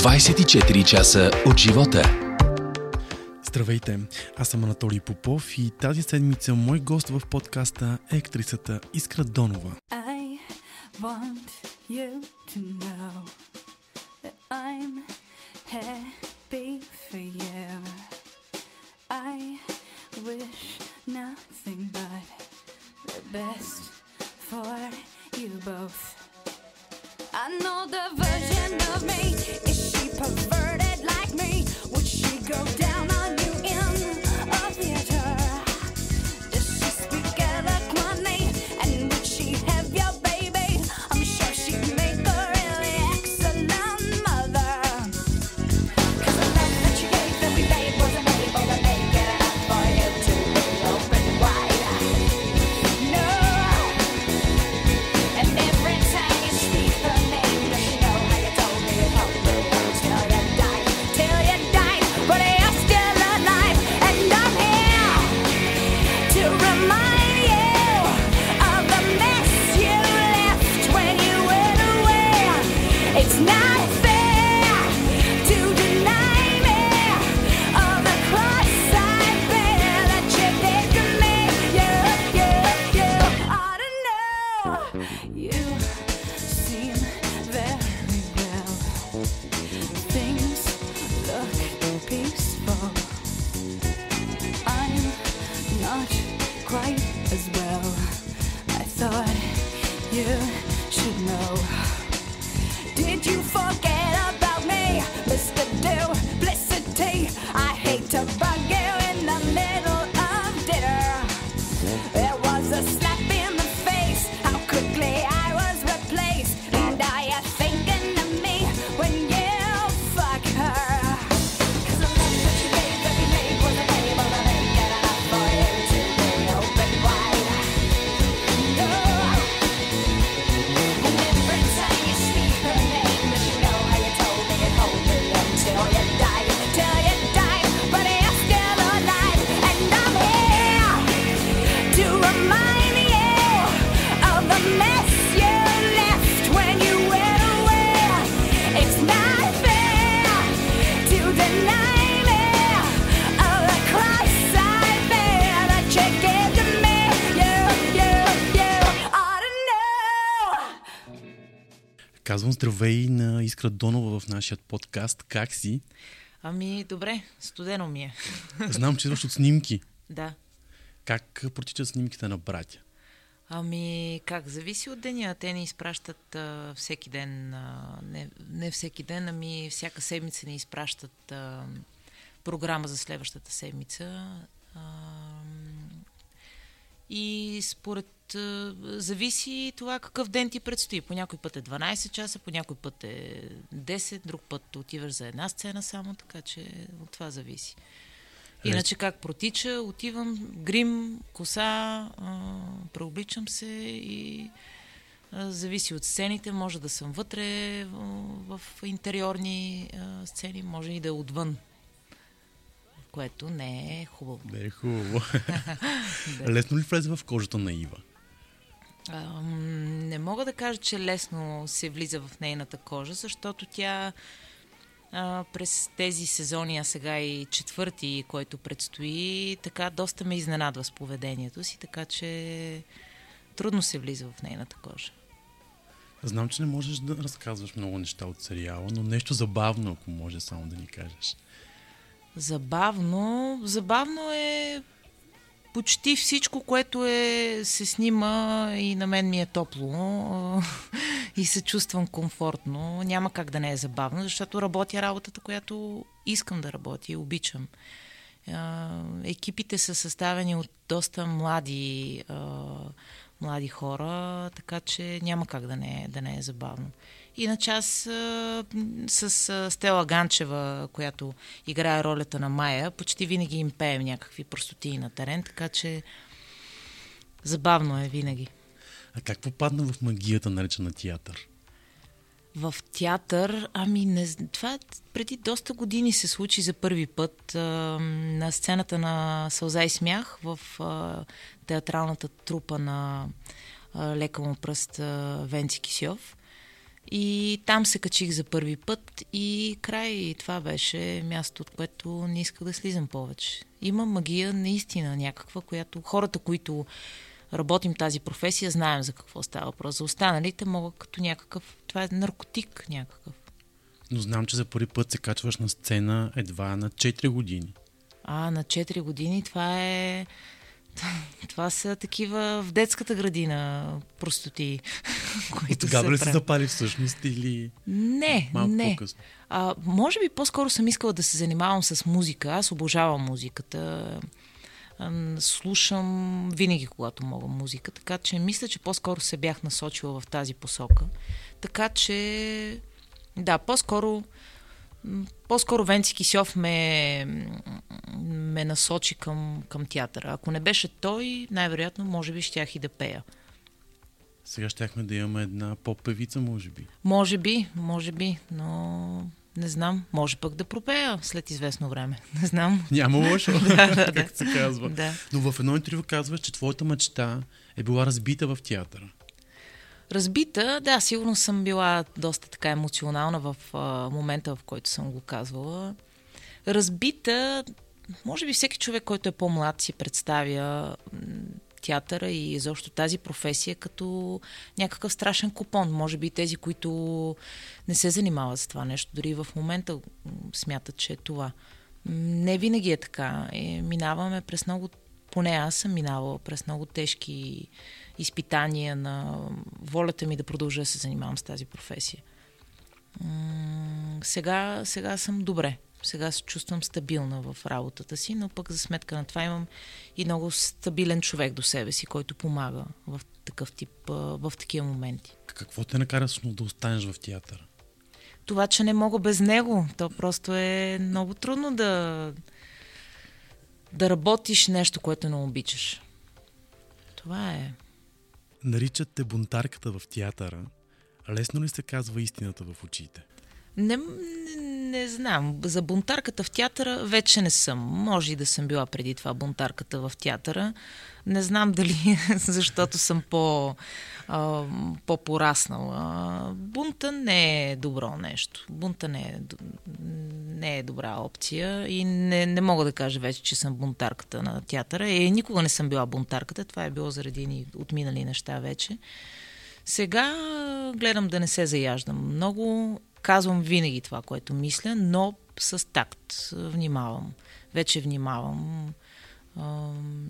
24 часа от живота. Здравейте, аз съм Анатолий Попов и тази седмица мой гост в подкаста е актрисата Искра Донова. I want you to know that I'm happy for you. I wish nothing but the best for you both. I know the version of me. Is perverted like me? Would she go down on you now. Казвам здравей на Искра Донова в нашия подкаст. Как си? Ами, добре, студено ми е. Знам, че идваш от снимки. Да. Как протичат снимките на братя? Ами, как? Зависи от деня. Те ни изпращат а, всеки ден, а, не, не всеки ден, ами всяка седмица ни изпращат а, програма за следващата седмица. А, и според... Зависи това какъв ден ти предстои. По някой път е 12 часа, по някой път е 10, друг път отиваш за една сцена само, така че от това зависи. Иначе как протича, отивам, грим, коса, преобличам се и зависи от сцените. Може да съм вътре в, интериорни сцени, може и да е отвън, което не е хубаво. Не е хубаво. Лесно ли влезе в кожата на Ива? Ам, не мога да кажа, че лесно се влиза в нейната кожа, защото тя а, през тези сезони, а сега и четвърти, който предстои, така доста ме изненадва с поведението си, така че трудно се влиза в нейната кожа. Знам, че не можеш да разказваш много неща от сериала, но нещо забавно, ако може само да ни кажеш. Забавно. Забавно е почти всичко, което е, се снима и на мен ми е топло и се чувствам комфортно. Няма как да не е забавно, защото работя работата, която искам да работя и обичам. Екипите са съставени от доста млади, млади хора, така че няма как да не, е- да не е забавно. Иначе аз а, с а, Стела Ганчева, която играе ролята на Майя, почти винаги им пеем някакви простотии на терен, така че забавно е винаги. А как попадна в магията, наречена театър? В театър, ами не, това преди доста години се случи за първи път а, на сцената на Сълза и смях в а, театралната трупа на Лека му пръст Венци Кисьов. И там се качих за първи път и край. И това беше място, от което не исках да слизам повече. Има магия наистина някаква, която хората, които работим тази професия, знаем за какво става въпрос. За останалите могат като някакъв... Това е наркотик някакъв. Но знам, че за първи път се качваш на сцена едва на 4 години. А, на 4 години това е... Това са такива в детската градина простоти, които Тогава ли се запали всъщност или Не, малко не. по-късно? А, може би по-скоро съм искала да се занимавам с музика. Аз обожавам музиката. Ам, Слушам винаги, когато мога музика. Така че мисля, че по-скоро се бях насочила в тази посока. Така че, да, по-скоро по-скоро Венци Кисьов ме, ме насочи към, към театъра. Ако не беше той, най-вероятно, може би, щях и да пея. Сега щяхме да имаме една поп-певица, може би. Може би, може би, но не знам. Може пък да пропея след известно време. Не знам. Няма лошо, Да, да, как се казва. Да. Но в едно интервю казваш, че твоята мечта е била разбита в театъра. Разбита, да, сигурно съм била доста така емоционална в а, момента, в който съм го казвала. Разбита, може би всеки човек, който е по-млад, си представя театъра и изобщо тази професия като някакъв страшен купон. Може би тези, които не се занимават с това нещо, дори в момента смятат, че е това. Не винаги е така. Е, минаваме през много, поне аз съм минавала през много тежки изпитания на волята ми да продължа да се занимавам с тази професия. Сега, сега съм добре. Сега се чувствам стабилна в работата си, но пък за сметка на това имам и много стабилен човек до себе си, който помага в такъв тип, в такива моменти. Какво те накара да останеш в театъра? Това, че не мога без него, то просто е много трудно да, да работиш нещо, което не обичаш. Това е. Наричат те бунтарката в театъра. Лесно ли се казва истината в очите? Не, не, не знам. За бунтарката в театъра вече не съм. Може и да съм била преди това бунтарката в театъра. Не знам дали защото съм по, а, по-пораснала. Бунта не е добро нещо. Бунта не е, не е добра опция и не, не мога да кажа вече, че съм бунтарката на театъра. Е, никога не съм била бунтарката. Това е било заради отминали неща вече. Сега гледам да не се заяждам много. Казвам винаги това, което мисля, но с такт. Внимавам. Вече внимавам.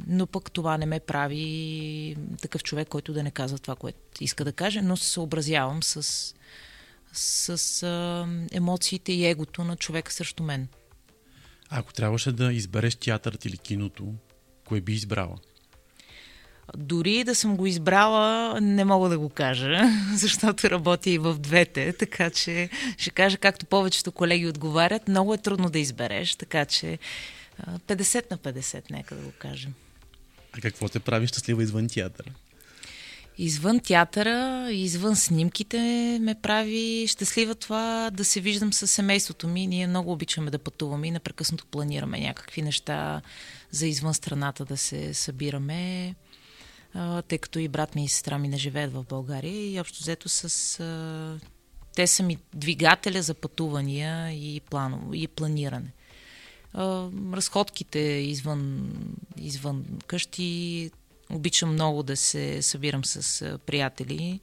Но пък това не ме прави такъв човек, който да не казва това, което иска да каже, но се съобразявам с, с емоциите и егото на човека срещу мен. Ако трябваше да избереш театърът или киното, кое би избрала? Дори да съм го избрала, не мога да го кажа, защото работя и в двете, така че ще кажа, както повечето колеги отговарят, много е трудно да избереш, така че а, 50 на 50, нека да го кажем. А какво те прави щастлива извън театъра? Извън театъра, извън снимките ме прави щастлива това да се виждам с семейството ми. Ние много обичаме да пътуваме и непрекъснато планираме някакви неща за извън страната да се събираме, тъй като и брат ми и сестра ми не живеят в България и общо взето с... А, те са ми двигателя за пътувания и, плано, и планиране. А, разходките извън, извън къщи, обичам много да се събирам с а, приятели.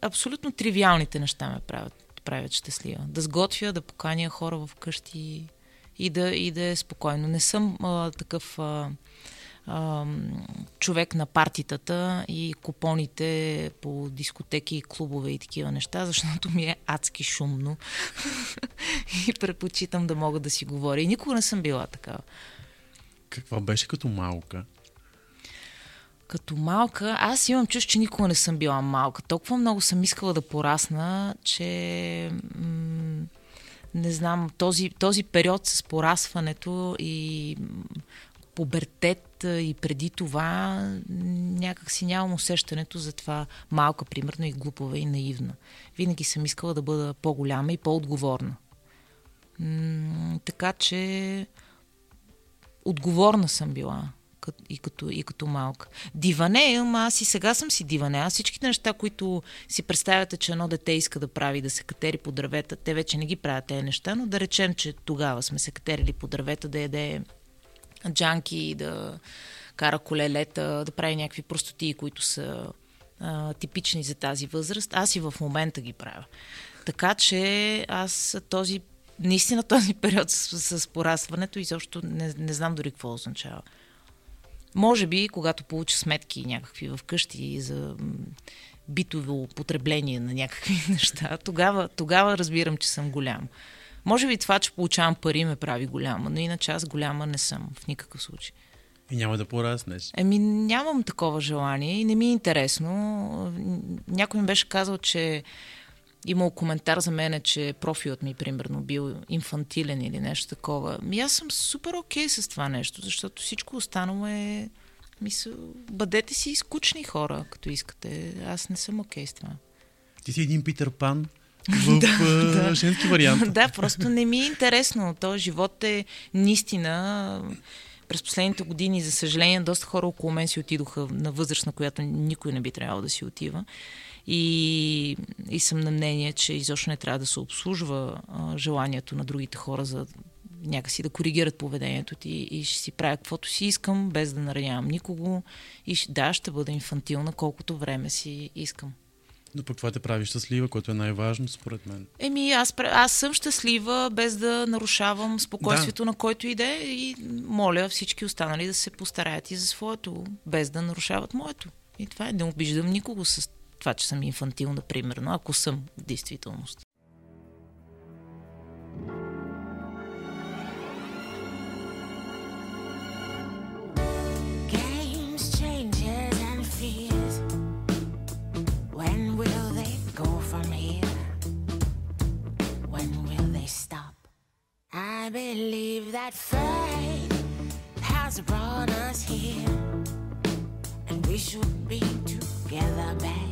Абсолютно тривиалните неща ме правят, правят щастлива. Да сготвя, да поканя хора в къщи и да, и да е спокойно. Не съм а, такъв а, а, човек на партитата и купоните по дискотеки клубове и такива неща, защото ми е адски шумно и предпочитам да мога да си говоря. И никога не съм била такава. Каква беше като малка? Като малка, аз имам чувство, че никога не съм била малка. Толкова много съм искала да порасна, че м- не знам, този, този период с порасването и пубертет и преди това някак си нямам усещането за това малка, примерно, и глупава и наивна. Винаги съм искала да бъда по-голяма и по-отговорна. Така че отговорна съм била. и като, и като малка. Диване, ама аз и сега съм си диване. Аз всичките неща, които си представяте, че едно дете иска да прави, да се катери по дървета, те вече не ги правят тези неща, но да речем, че тогава сме се катерили по дървета, да яде джанки, да кара колелета, да прави някакви простотии, които са а, типични за тази възраст. Аз и в момента ги правя. Така че аз този, наистина този период с, с порастването изобщо не, не знам дори какво означава. Може би, когато получа сметки някакви в къщи за битово потребление на някакви неща, тогава, тогава разбирам, че съм голям. Може би това, че получавам пари ме прави голяма, но иначе аз голяма не съм в никакъв случай. И няма да пораснеш. Еми, нямам такова желание и не ми е интересно. Някой ми беше казал, че имал коментар за мене, че профилът ми, примерно, бил инфантилен или нещо такова. Ми аз съм супер окей с това нещо, защото всичко останало е... Мисъл, бъдете си скучни хора, като искате. Аз не съм окей с това. Ти си един Питър Пан в да, женски вариант. да, просто не ми е интересно. Този живот е наистина през последните години, за съжаление, доста хора около мен си отидоха на възраст, на която никой не би трябвало да си отива. И, и съм на мнение, че изобщо не трябва да се обслужва а, желанието на другите хора за някакси да коригират поведението ти и ще си правя каквото си искам, без да наранявам никого. И да, ще бъда инфантилна колкото време си искам. Но пък това те прави щастлива, което е най-важно според мен. Еми, аз, аз съм щастлива, без да нарушавам спокойствието да. на който иде и моля всички останали да се постараят и за своето, без да нарушават моето. И това е, не обиждам никого с това, че съм инфантилна, примерно, ако съм в действителност. Should be together, babe.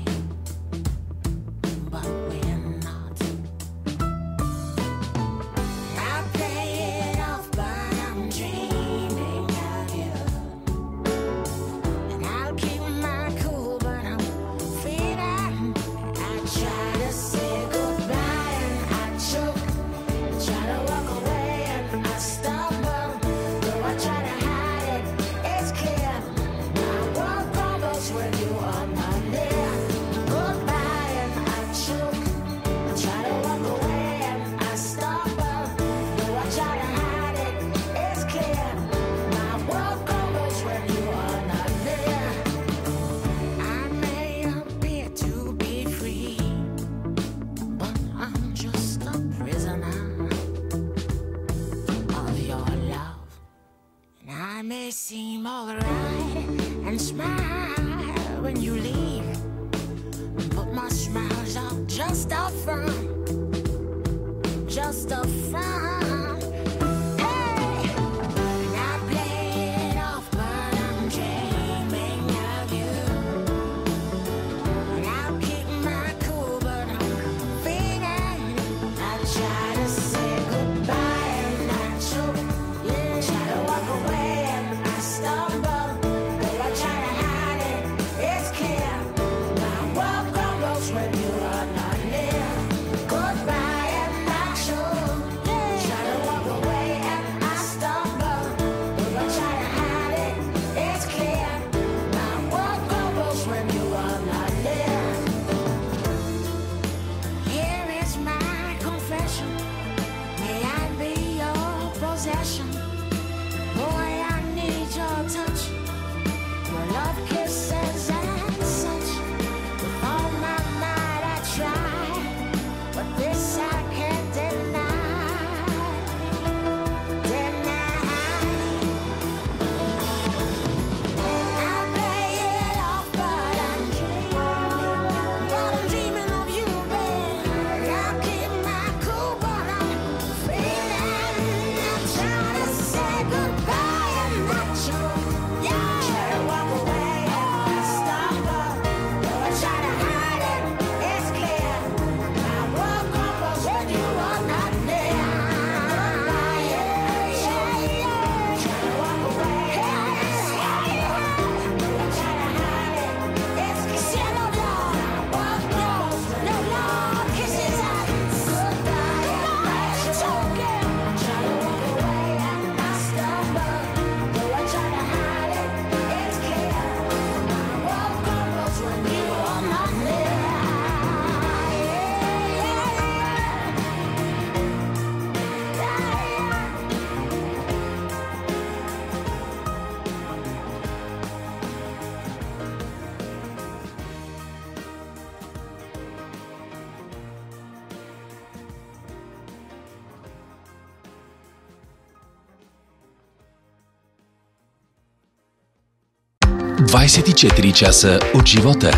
24 часа от живота.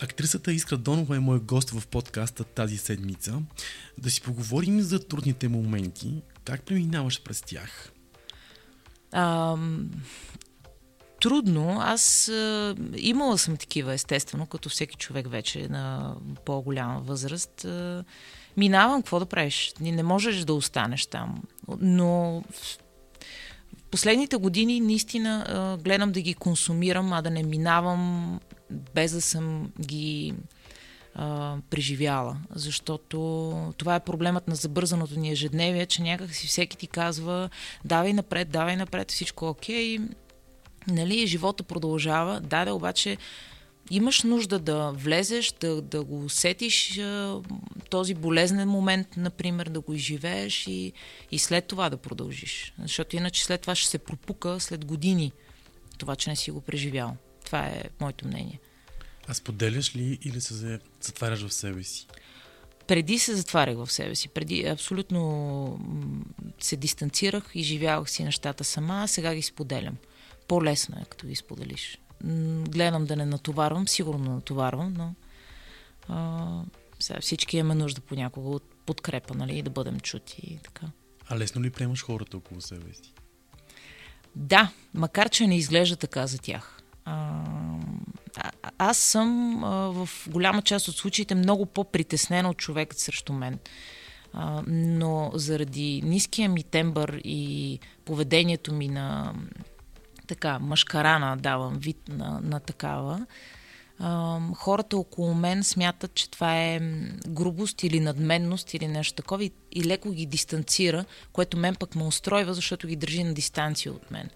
Актрисата Искра Донова е мой гост в подкаста тази седмица. Да си поговорим за трудните моменти. Как преминаваш през тях? Ам, трудно. Аз а, имала съм такива, естествено, като всеки човек вече на по-голяма възраст. А, минавам, какво да правиш? Не, не можеш да останеш там. Но последните години наистина гледам да ги консумирам, а да не минавам без да съм ги а, преживяла. Защото това е проблемът на забързаното ни ежедневие, че някак си всеки ти казва давай напред, давай напред, всичко окей. Нали, живота продължава. Да, да, обаче имаш нужда да влезеш, да, да го усетиш а, този болезнен момент, например, да го изживееш и, и след това да продължиш. Защото иначе след това ще се пропука след години това, че не си го преживял. Това е моето мнение. А споделяш ли или се затваряш в себе си? Преди се затварях в себе си, преди абсолютно се дистанцирах и живявах си нещата сама, а сега ги споделям. По-лесно е, като ги споделиш. Гледам да не натоварвам, сигурно натоварвам, но а, сега всички имаме нужда понякога от подкрепа, нали, и да бъдем чути и така. А лесно ли приемаш хората около себе си? Да, макар че не изглежда така за тях. А, а- аз съм а, в голяма част от случаите много по-притеснена от човекът срещу мен. А, но заради ниския ми тембър и поведението ми на така, мъжкарана, давам вид на, на такава, хората около мен смятат, че това е грубост или надменност или нещо такова и, и леко ги дистанцира, което мен пък ме устройва, защото ги държи на дистанция от мен.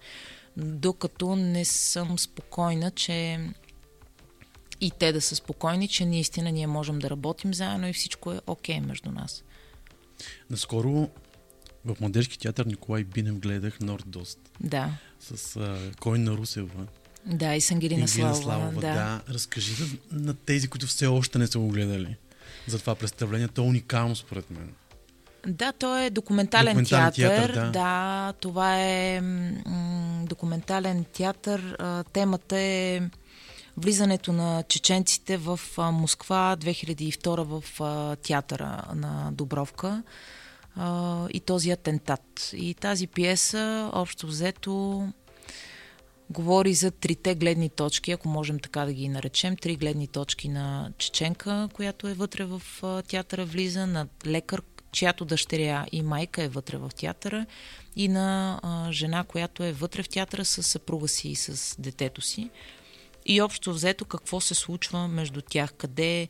Докато не съм спокойна, че и те да са спокойни, че наистина ние можем да работим заедно и всичко е окей между нас. Наскоро в младежки театър Николай Бинев гледах Нордост Да. с а, Койна Русева. Да, и с Ангелина Славова. Славова. да. Да. Разкажи на, на тези, които все още не са го гледали за това представление. То е уникално според мен. Да, то е документален, Документален театър. театър, да. да, това е м- документален театър. А, темата е влизането на чеченците в а, Москва 2002 в а, театъра на Добровка а, и този атентат. И тази пиеса, общо взето, говори за трите гледни точки, ако можем така да ги наречем, три гледни точки на чеченка, която е вътре в а, театъра, влиза, на лекар, чиято дъщеря и майка е вътре в театъра и на а, жена, която е вътре в театъра с съпруга си и с детето си. И общо взето какво се случва между тях, къде,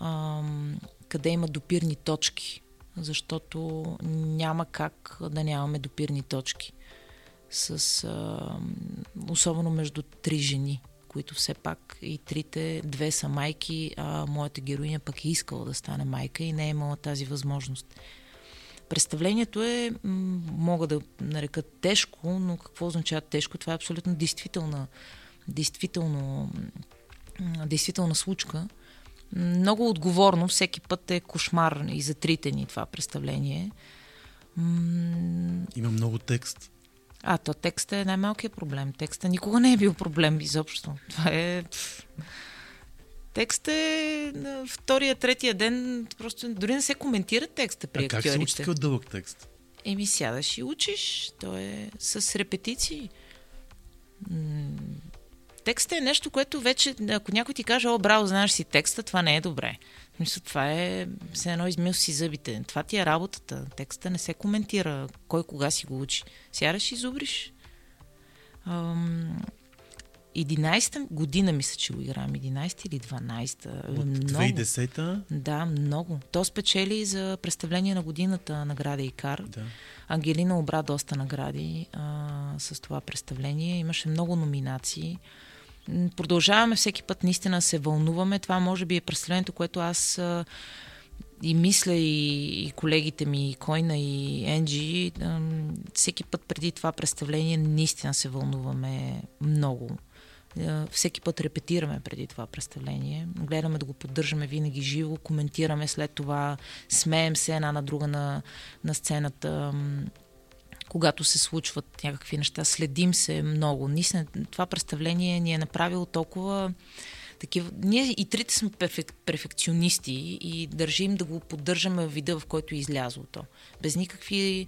ам, къде има допирни точки, защото няма как да нямаме допирни точки. С, ам, особено между три жени, които все пак и трите, две са майки, а моята героиня пък е искала да стане майка и не е имала тази възможност. Представлението е, мога да нарека тежко, но какво означава тежко? Това е абсолютно действителна, действително, действителна случка. Много отговорно, всеки път е кошмар и за трите ни това представление. Има много текст. а, то текста е най-малкият проблем. Текста никога не е бил проблем изобщо. Това е... Текст е на втория, третия ден, просто дори не се коментира текста при а как се учи актьорите. такъв дълъг текст? Еми сядаш и учиш. То е с репетиции. М, Текстът е нещо, което вече, ако някой ти каже, о, браво, знаеш си текста, това не е добре. Мисля, това е все едно измил си зъбите. Това ти е работата. Текста не се коментира кой кога си го учи. Сядаш и зубриш. Ам, 11-та година мисля, че го играем. 11 или 12-та. От Много. 2010-та? Да, много. То спечели за представление на годината награда Икар. Да. Ангелина обра доста награди а, с това представление. Имаше много номинации. Продължаваме всеки път наистина се вълнуваме. Това може би е представлението, което аз и мисля и, и колегите ми, и Койна и Енджи, всеки път преди това представление наистина се вълнуваме много. Всеки път репетираме преди това представление. Гледаме да го поддържаме винаги живо, коментираме след това, смеем се една на друга на, на сцената. Когато се случват някакви неща. Следим се много. Наистина, това представление ни е направило толкова такива... Ние и трите сме перфек, перфекционисти и държим да го поддържаме в вида, в който е излязло то. Без никакви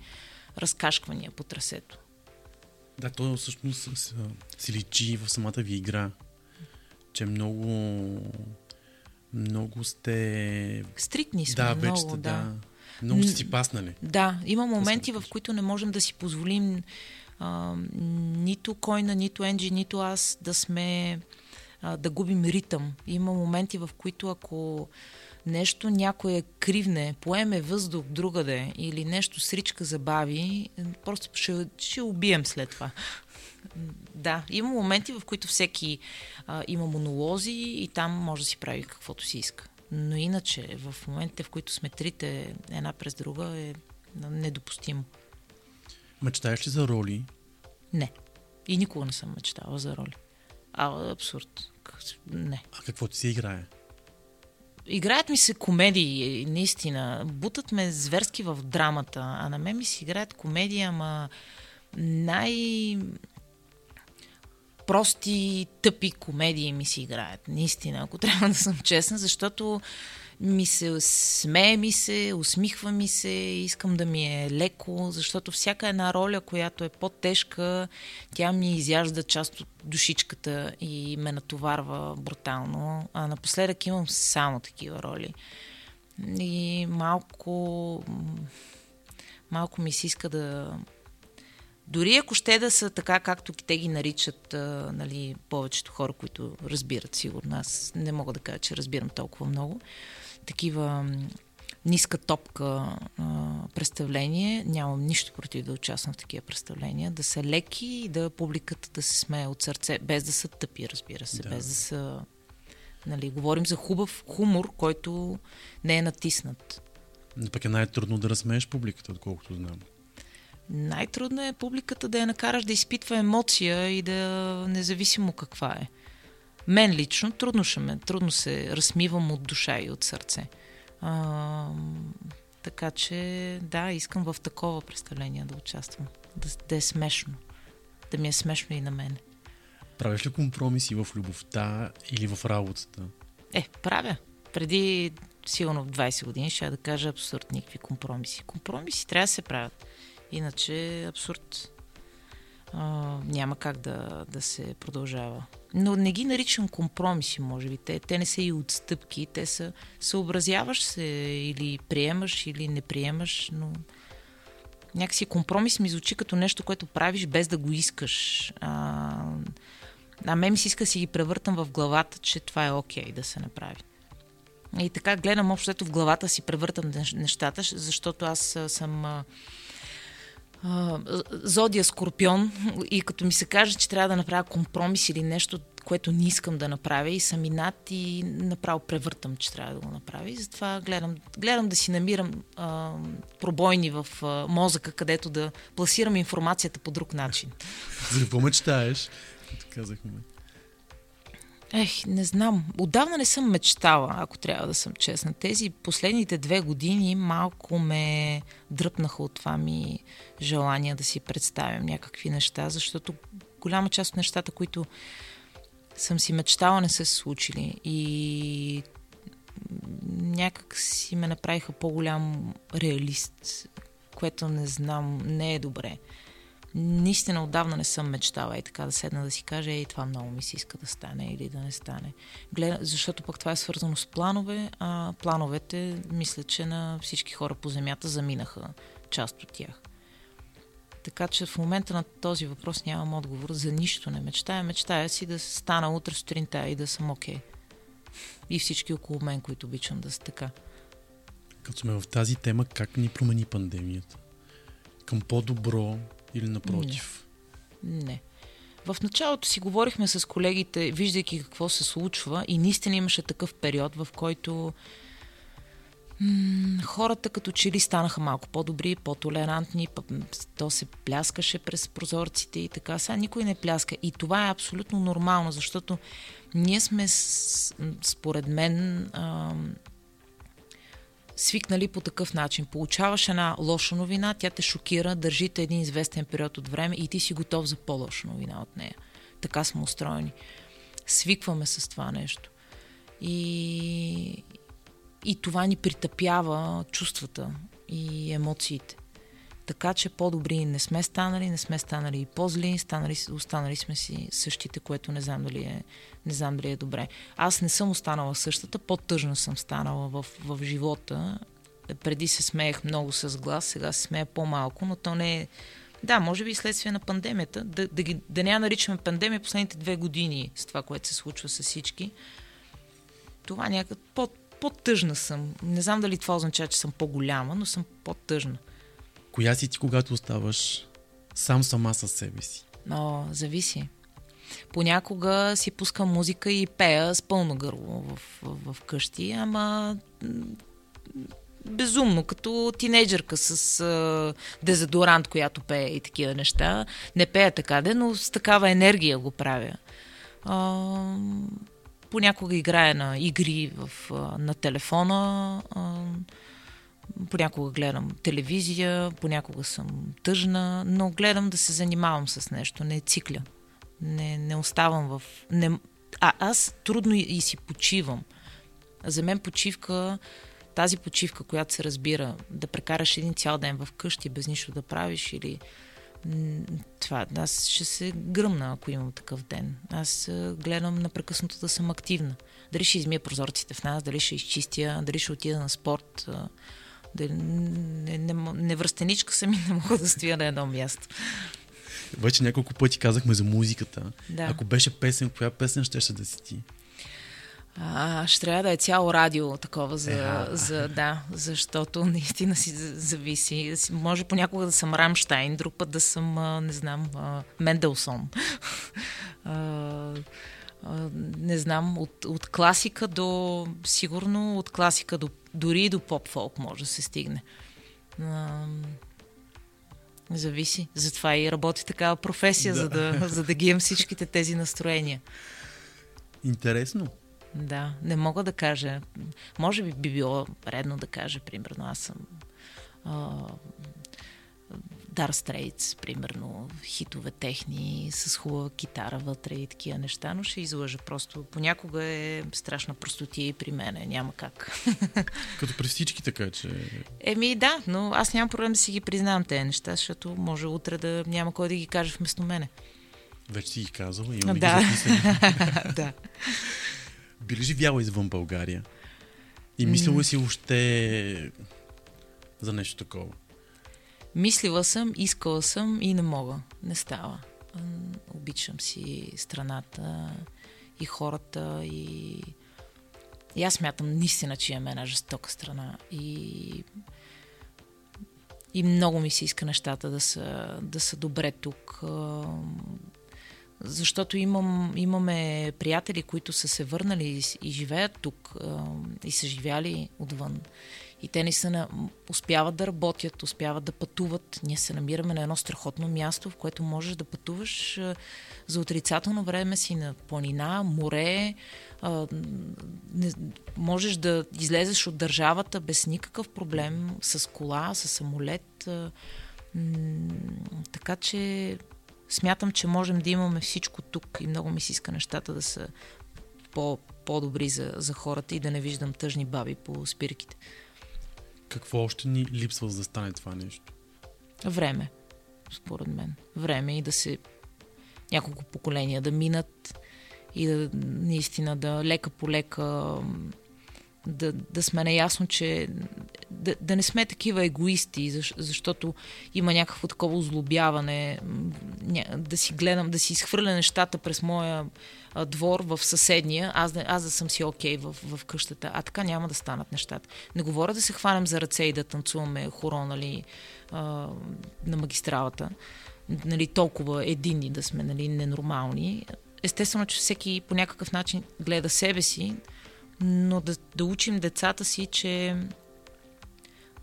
разкашквания по трасето. Да, то всъщност с- си личи в самата ви игра, че много много сте... Стрикни сме Да, много, вече сте, да. да. Много сте си паснали. Да, има моменти, в които не можем да си позволим а, нито Койна, нито Енджи, нито аз да сме а, да губим ритъм. Има моменти, в които ако нещо някое кривне, поеме въздух другаде или нещо сричка забави, просто ще, ще убием след това. Да, има моменти, в които всеки а, има монолози и там може да си прави каквото си иска. Но иначе, в моментите, в които сме трите една през друга, е недопустимо. Мечтаеш ли за роли? Не. И никога не съм мечтала за роли. А, абсурд. Не. А какво ти се играе? Играят ми се комедии, наистина. Бутат ме зверски в драмата, а на мен ми се играят комедии, ама най... прости, тъпи комедии ми си играят. Наистина, ако трябва да съм честна, защото ми се смее ми се, усмихва ми се, искам да ми е леко, защото всяка една роля, която е по-тежка, тя ми изяжда част от душичката и ме натоварва брутално. А напоследък имам само такива роли. И малко малко ми се иска да... Дори ако ще да са така, както те ги наричат а, нали, повечето хора, които разбират сигурно, аз не мога да кажа, че разбирам толкова много, такива ниска топка а, представление, нямам нищо против да участвам в такива представления, да са леки и да публиката да се смее от сърце, без да са тъпи, разбира се, Да. без да са... Нали, говорим за хубав хумор, който не е натиснат. Но пък е най-трудно да разсмееш публиката, отколкото знам. Най-трудно е публиката да я накараш да изпитва емоция и да независимо каква е. Мен лично трудно ще ме, трудно се размивам от душа и от сърце. А, така че, да, искам в такова представление да участвам. Да, да е смешно. Да ми е смешно и на мен. Правиш ли компромиси в любовта или в работата? Е, правя. Преди сигурно в 20 години ще да кажа абсурд никакви компромиси. Компромиси трябва да се правят. Иначе абсурд. А, няма как да, да се продължава. Но не ги наричам компромиси, може би. Те, те не са и отстъпки, те са съобразяваш се или приемаш, или не приемаш, но някакси компромис ми звучи като нещо, което правиш без да го искаш. А, а мен ми се иска да си ги превъртам в главата, че това е окей okay да се направи. И така гледам общото в главата си, превъртам нещ- нещата, защото аз съм зодия Скорпион и като ми се каже, че трябва да направя компромис или нещо, което не искам да направя и съм инат и направо превъртам, че трябва да го направя. И затова гледам, гледам да си намирам а, пробойни в а, мозъка, където да пласирам информацията по друг начин. За какво мечтаеш? Казахме. Ех, не знам. Отдавна не съм мечтала, ако трябва да съм честна. Тези последните две години малко ме дръпнаха от това ми желание да си представям някакви неща, защото голяма част от нещата, които съм си мечтала, не са случили. И някак си ме направиха по-голям реалист, което не знам, не е добре. Наистина отдавна не съм мечтала и така да седна да си кажа, ей, това много ми се иска да стане или да не стане. Гледа, защото пък това е свързано с планове, а плановете, мисля, че на всички хора по земята заминаха част от тях. Така че в момента на този въпрос нямам отговор. За нищо не мечтая. Мечтая си да стана утре сутринта и да съм окей. Okay. И всички около мен, които обичам да са така. Като сме в тази тема, как ни промени пандемията? Към по-добро или напротив? Не. В началото си говорихме с колегите, виждайки какво се случва и наистина имаше такъв период, в който хората като че ли станаха малко по-добри, по-толерантни, то се пляскаше през прозорците и така. Сега никой не пляска. И това е абсолютно нормално, защото ние сме, според мен, свикнали по такъв начин. Получаваш една лоша новина, тя те шокира, държите един известен период от време и ти си готов за по-лоша новина от нея. Така сме устроени. Свикваме с това нещо. И, и това ни притъпява чувствата и емоциите. Така че по-добри не сме станали, не сме станали и по-зли, станали, останали сме си същите, което не знам дали е, не знам дали е добре. Аз не съм останала същата, по-тъжна съм станала в, в живота. Преди се смеех много с глас, сега се смея по-малко, но то не е... Да, може би и следствие на пандемията. Да, да, ги, да не я наричаме пандемия последните две години с това, което се случва с всички. Това някак по, по-тъжна съм. Не знам дали това означава, че съм по-голяма, но съм по-тъжна. Коя си ти, когато оставаш сам сама със себе си? Но зависи. Понякога си пускам музика и пея с пълно гърло в, в, в къщи, ама безумно, като тинейджърка с а, дезодорант, която пее и такива неща. Не пея така, де, но с такава енергия го правя. А, понякога играя на игри в, на телефона. А, понякога гледам телевизия, понякога съм тъжна, но гледам да се занимавам с нещо, не цикля. Не, не оставам в... Не, а аз трудно и, си почивам. За мен почивка, тази почивка, която се разбира, да прекараш един цял ден в къщи без нищо да правиш или това, аз ще се гръмна, ако имам такъв ден. Аз гледам непрекъснато да съм активна. Дали ще измия прозорците в нас, дали ще изчистя, дали ще отида на спорт. Не, не, не връстеничка съм и не мога да стоя на едно място. Вече няколко пъти казахме за музиката. Да. Ако беше песен, коя песен ще ще да си ти? А, ще трябва да е цяло радио такова за, Еха. за да, защото наистина си за- зависи. Си- Може понякога да съм Рамштайн, друг път да съм, не знам, Менделсон. не знам, от, от класика до, сигурно от класика до, дори и до поп-фолк може да се стигне. А, зависи. Затова и работи такава професия, Да. за, да, за да ги имам всичките тези настроения. Интересно. Да, не мога да кажа. Може би би било редно да кажа, примерно, аз съм а, Дар Стрейтс, примерно, хитове техни, с хубава китара вътре и такива неща, но ще излъжа. Просто понякога е страшна простотия и при мене, няма как. Като при всички така, че... Еми да, но аз нямам проблем да си ги признавам тези неща, защото може утре да няма кой да ги каже вместо мене. Вече си ги казала, имаме Да. ги записани. да. Би ли живяла извън България? И мислила ли си въобще за нещо такова? Мислила съм, искала съм и не мога. Не става. Обичам си страната и хората и... И аз смятам наистина, че имаме една жестока страна. И... И много ми се иска нещата да са, да са добре тук. Защото имам, имаме приятели, които са се върнали и, живеят тук и са живяли отвън. И те наистина успяват да работят, успяват да пътуват. Ние се намираме на едно страхотно място, в което можеш да пътуваш за отрицателно време си на планина, море. Не, можеш да излезеш от държавата без никакъв проблем, с кола, с самолет. Така че смятам, че можем да имаме всичко тук и много ми се иска нещата да са по, по-добри за, за хората и да не виждам тъжни баби по спирките. Какво още ни липсва за да стане това нещо? Време, според мен. Време и да се няколко поколения да минат и да наистина да лека по лека да, да сме наясно, че да, да не сме такива егоисти, защ, защото има някакво такова озлобяване, да си гледам, да си изхвърля нещата през моя двор в съседния, аз да, аз да съм си окей в, в къщата. А така няма да станат нещата. Не говоря да се хванем за ръце и да танцуваме хоро, нали, на магистралата, нали, толкова единни да сме, нали, ненормални. Естествено, че всеки по някакъв начин гледа себе си, но да, да учим децата си, че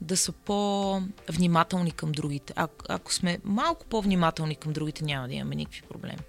да са по-внимателни към другите. А, ако сме малко по-внимателни към другите, няма да имаме никакви проблеми.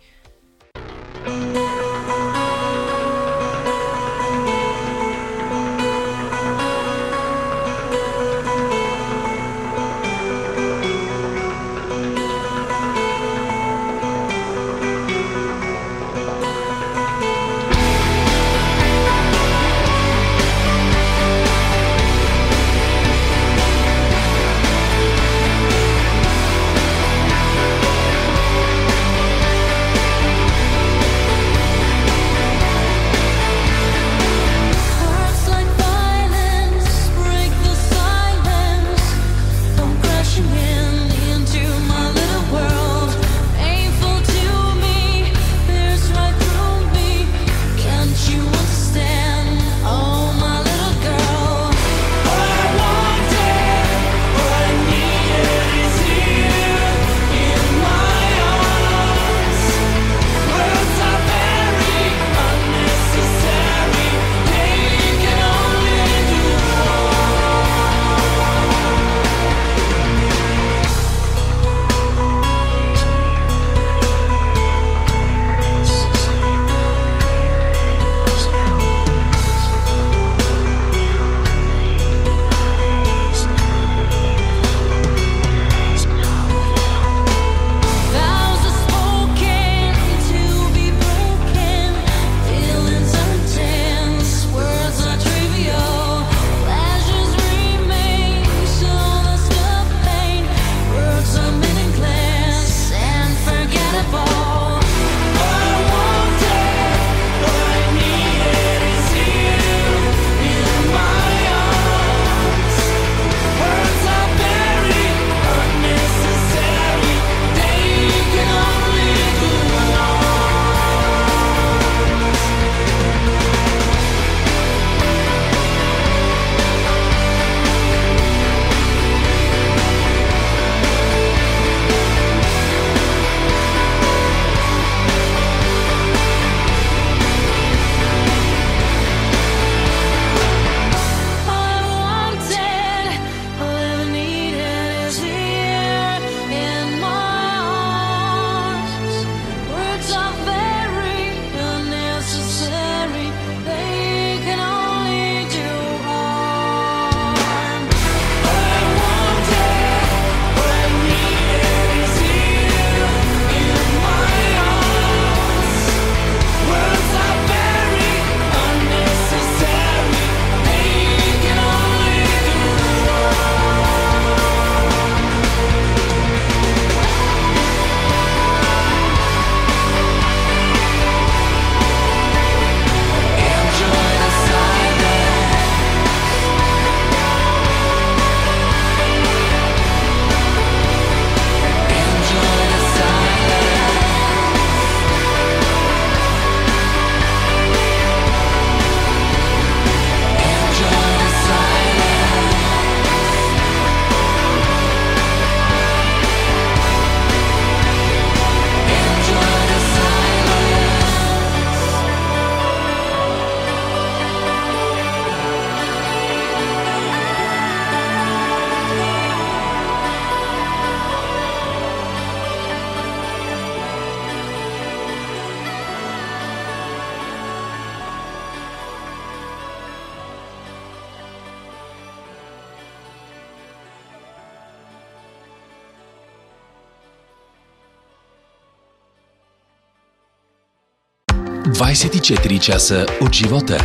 24 часа от живота.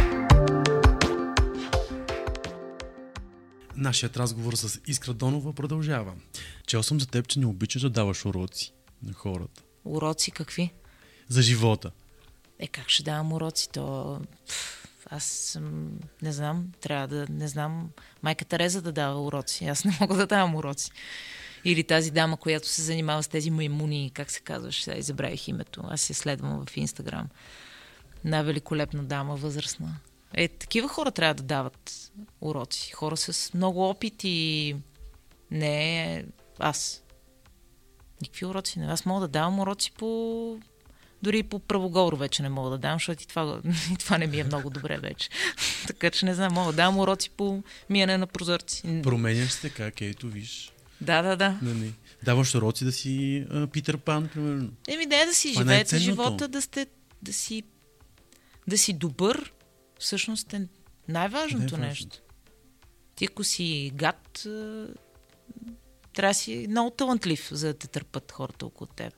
Нашият разговор с Искра Донова продължава. Чел съм за теб, че не обичаш да даваш уроци на хората. Уроци какви? За живота. Е, как ще давам уроци? То... Аз съм... Не знам. Трябва да... Не знам. Майка Тереза да дава уроци. Аз не мога да давам уроци. Или тази дама, която се занимава с тези маймуни, как се казваш, сега забравих името. Аз я следвам в Инстаграм. Една великолепна дама, възрастна. Е, такива хора трябва да дават уроци. Хора с много опит и не аз. Никакви уроци не. Аз мога да давам уроци по... Дори и по правоговор вече не мога да давам, защото и това, и това не ми е много добре вече. така че не знам, мога да давам уроци по миене на прозорци. Променяш се как, ето виж. Да, да, да. Нали. Даваш уроци да си а, Питър Пан, примерно. Еми, да, да си Това е живеете живота, да сте, да си, да си добър, всъщност е най-важното нещо. Ти ако си гад, трябва да си много талантлив, за да те търпат хората около теб.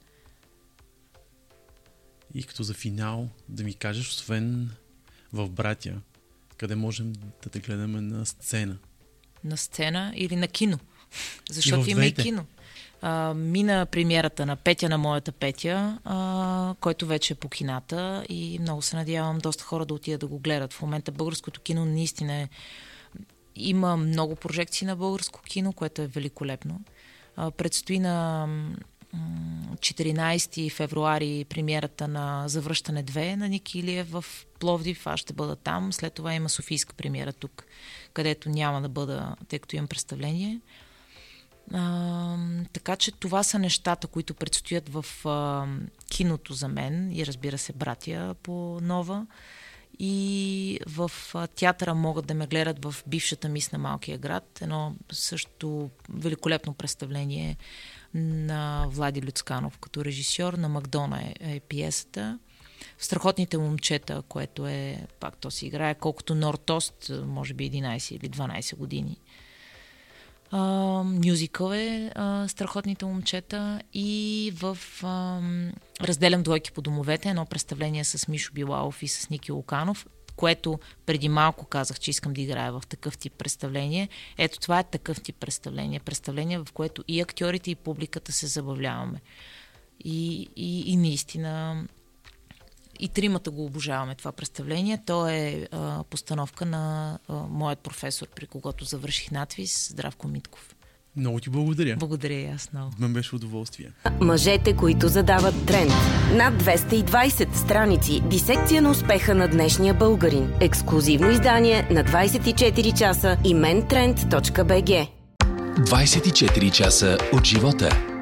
И като за финал да ми кажеш, освен в Братя, къде можем да те гледаме на сцена. На сцена или на кино. Защото в има и кино. А, мина премиерата на Петя на моята Петя, а, който вече е по кината и много се надявам доста хора да отидат да го гледат. В момента българското кино наистина е има много прожекции на българско кино, което е великолепно. А, предстои на м, 14 февруари премиерата на Завръщане 2 на Ники Илиев в Пловдив. Аз ще бъда там. След това има Софийска премиера тук, където няма да бъда, тъй като имам представление. А, така че това са нещата, които предстоят в а, киното за мен и разбира се братя по нова. И в а, театъра могат да ме гледат в бившата мис на Малкия град. Едно също великолепно представление на Влади Люцканов като режисьор. На Макдона е, е пиесата. В Страхотните момчета, което е, пак то си играе, колкото Нортост, може би 11 или 12 години. А, Страхотните момчета и в а, Разделям двойки по домовете, едно представление с Мишо Билалов и с Ники Луканов, което преди малко казах, че искам да играя в такъв тип представление. Ето това е такъв тип представление. Представление, в което и актьорите, и публиката се забавляваме. И, и, и наистина и тримата го обожаваме това представление. То е а, постановка на а, моят професор, при когото завърших надвис, Здравко Митков. Много ти благодаря. Благодаря и аз много. Мен беше удоволствие. Мъжете, които задават тренд. Над 220 страници. Дисекция на успеха на днешния българин. Ексклюзивно издание на 24 часа и mentrend.bg. 24 часа от живота.